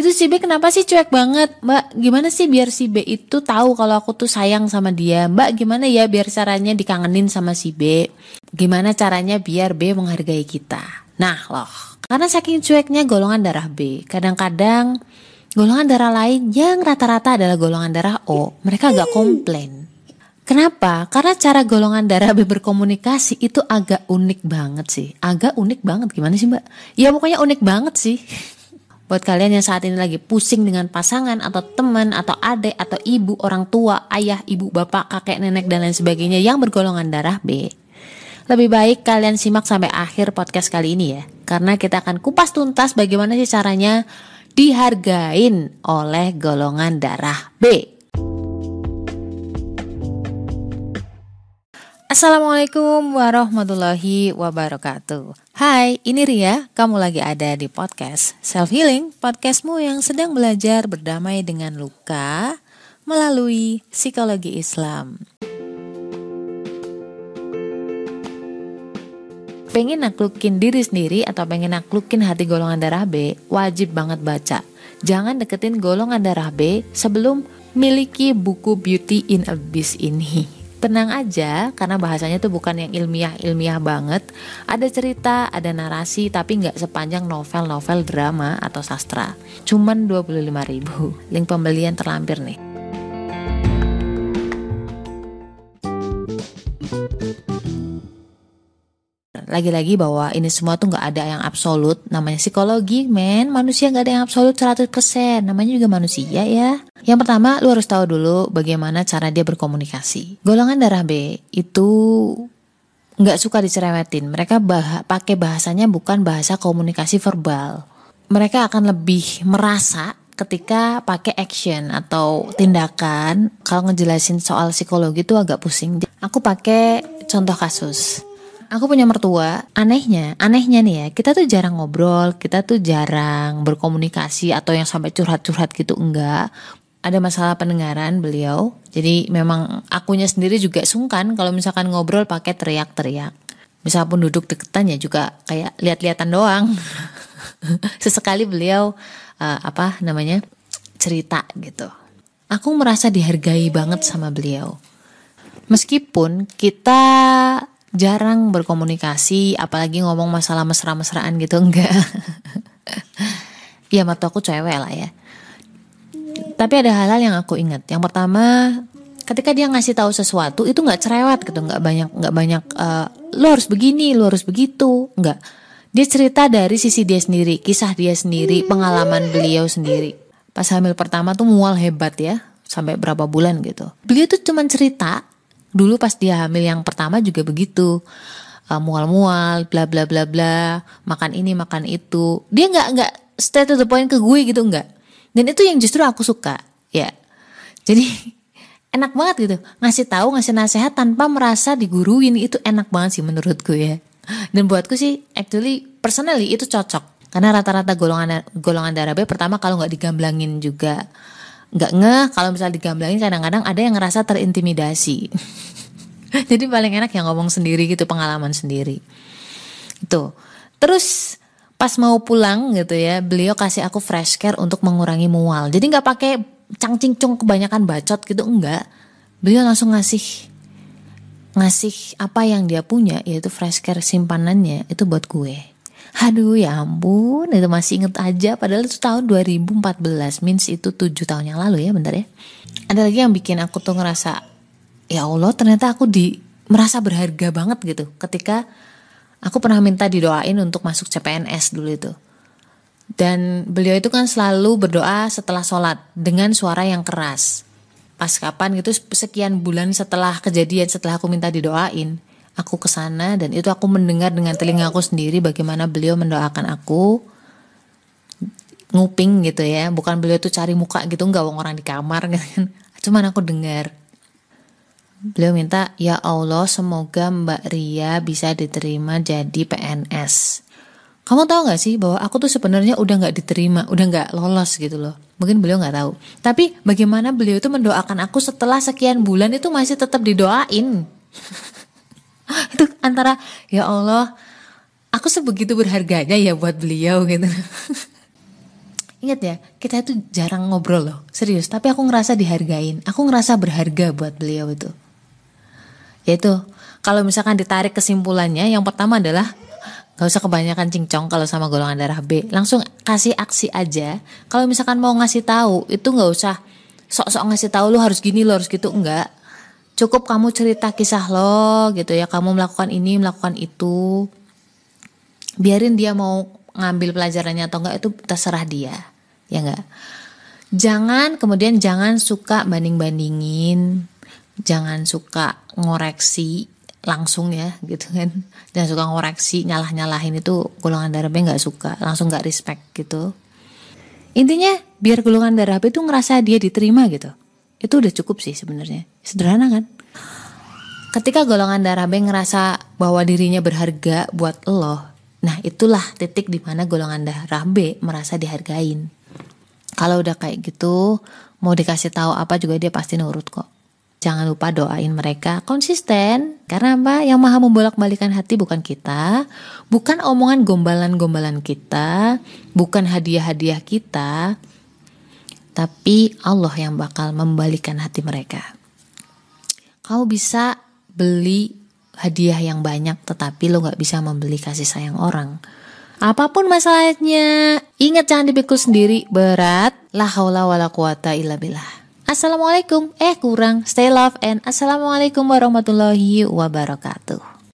itu si B kenapa sih cuek banget mbak gimana sih biar si B itu tahu kalau aku tuh sayang sama dia mbak gimana ya biar caranya dikangenin sama si B gimana caranya biar B menghargai kita nah loh karena saking cueknya golongan darah B kadang-kadang golongan darah lain yang rata-rata adalah golongan darah O mereka agak komplain Kenapa? Karena cara golongan darah B berkomunikasi itu agak unik banget sih. Agak unik banget gimana sih mbak? Ya pokoknya unik banget sih. Buat kalian yang saat ini lagi pusing dengan pasangan atau teman atau adik atau ibu, orang tua, ayah, ibu, bapak, kakek, nenek dan lain sebagainya yang bergolongan darah B. Lebih baik kalian simak sampai akhir podcast kali ini ya. Karena kita akan kupas tuntas bagaimana sih caranya dihargain oleh golongan darah B. Assalamualaikum warahmatullahi wabarakatuh Hai, ini Ria, kamu lagi ada di podcast Self Healing Podcastmu yang sedang belajar berdamai dengan luka melalui psikologi Islam. Pengen naklukin diri sendiri atau pengen naklukin hati golongan darah B, wajib banget baca. Jangan deketin golongan darah B sebelum miliki buku Beauty in Abyss ini tenang aja karena bahasanya tuh bukan yang ilmiah-ilmiah banget. Ada cerita, ada narasi tapi nggak sepanjang novel-novel drama atau sastra. Cuman 25 ribu. Link pembelian terlampir nih. Lagi-lagi bahwa ini semua tuh nggak ada yang absolut. Namanya psikologi men. Manusia nggak ada yang absolut 100% namanya juga manusia ya. Yang pertama lu harus tahu dulu bagaimana cara dia berkomunikasi. Golongan darah B itu nggak suka dicerewetin. Mereka bah pakai bahasanya bukan bahasa komunikasi verbal. Mereka akan lebih merasa ketika pakai action atau tindakan. Kalau ngejelasin soal psikologi itu agak pusing. Aku pakai contoh kasus aku punya mertua, anehnya, anehnya nih ya, kita tuh jarang ngobrol, kita tuh jarang berkomunikasi atau yang sampai curhat-curhat gitu enggak. Ada masalah pendengaran beliau, jadi memang akunya sendiri juga sungkan kalau misalkan ngobrol pakai teriak-teriak. Misalnya duduk deketan ya juga kayak lihat-lihatan doang. Sesekali beliau uh, apa namanya cerita gitu. Aku merasa dihargai banget sama beliau. Meskipun kita jarang berkomunikasi apalagi ngomong masalah mesra-mesraan gitu enggak. Ya mata aku cewek lah ya. Tapi ada hal-hal yang aku ingat. Yang pertama ketika dia ngasih tahu sesuatu itu nggak cerewet gitu nggak banyak nggak banyak uh, lo harus begini lo harus begitu. Nggak dia cerita dari sisi dia sendiri kisah dia sendiri pengalaman beliau sendiri. Pas hamil pertama tuh mual hebat ya sampai berapa bulan gitu. Beliau tuh cuma cerita dulu pas dia hamil yang pertama juga begitu. Uh, mual-mual bla bla bla bla. Makan ini makan itu. Dia nggak nggak stay to the point ke gue gitu nggak. Dan itu yang justru aku suka ya. Jadi enak banget gitu. Ngasih tahu ngasih nasihat tanpa merasa diguruin. Itu enak banget sih menurutku ya. Dan buatku sih actually personally itu cocok. Karena rata-rata golongan golongan darah B pertama kalau nggak digamblangin juga nggak ngeh. Kalau misalnya digamblangin kadang-kadang ada yang ngerasa terintimidasi. Jadi paling enak yang ngomong sendiri gitu pengalaman sendiri. Itu terus pas mau pulang gitu ya beliau kasih aku fresh care untuk mengurangi mual. Jadi nggak pakai cangcing cung kebanyakan bacot gitu enggak beliau langsung ngasih ngasih apa yang dia punya yaitu fresh care simpanannya itu buat gue Aduh ya ampun, itu masih inget aja padahal itu tahun 2014, means itu 7 tahun yang lalu ya, bentar ya. Ada lagi yang bikin aku tuh ngerasa ya Allah, ternyata aku di merasa berharga banget gitu ketika aku pernah minta didoain untuk masuk CPNS dulu itu. Dan beliau itu kan selalu berdoa setelah sholat dengan suara yang keras. Pas kapan gitu sekian bulan setelah kejadian setelah aku minta didoain, aku ke sana dan itu aku mendengar dengan telinga aku sendiri bagaimana beliau mendoakan aku. Nguping gitu ya bukan beliau tuh cari muka gitu nggak orang di kamar kan. Cuman aku dengar. Beliau minta ya Allah semoga Mbak Ria bisa diterima jadi PNS kamu tahu nggak sih bahwa aku tuh sebenarnya udah nggak diterima udah nggak lolos gitu loh. Mungkin beliau nggak tahu. Tapi bagaimana beliau itu mendoakan aku setelah sekian bulan itu masih tetap didoain itu antara ya Allah aku sebegitu berharganya ya buat beliau gitu Ingat ya, kita itu jarang ngobrol loh, serius. Tapi aku ngerasa dihargain, aku ngerasa berharga buat beliau itu. Yaitu, kalau misalkan ditarik kesimpulannya, yang pertama adalah Gak usah kebanyakan cincong kalau sama golongan darah B. Langsung kasih aksi aja. Kalau misalkan mau ngasih tahu, itu gak usah sok-sok ngasih tahu lu harus gini, lu harus gitu. Enggak. Cukup kamu cerita kisah lo gitu ya. Kamu melakukan ini, melakukan itu. Biarin dia mau ngambil pelajarannya atau enggak itu terserah dia. Ya enggak? Jangan kemudian jangan suka banding-bandingin. Jangan suka ngoreksi langsung ya gitu kan dan suka ngoreksi nyalah nyalahin itu golongan darah B nggak suka langsung nggak respect gitu intinya biar golongan darah B itu ngerasa dia diterima gitu itu udah cukup sih sebenarnya. Sederhana kan? Ketika golongan darah B ngerasa bahwa dirinya berharga buat lo nah itulah titik di mana golongan darah B merasa dihargain. Kalau udah kayak gitu mau dikasih tahu apa juga dia pasti nurut kok. Jangan lupa doain mereka konsisten. Karena apa? Yang maha membolak-balikan hati bukan kita, bukan omongan gombalan-gombalan kita, bukan hadiah-hadiah kita, tapi Allah yang bakal membalikan hati mereka. Kau bisa beli hadiah yang banyak tetapi lo gak bisa membeli kasih sayang orang. Apa pun masalahnya, ingat jangan dipikul sendiri, berat. La haula wala quwata illa billah. Assalamualaikum. Eh kurang. Stay love and assalamualaikum warahmatullahi wabarakatuh.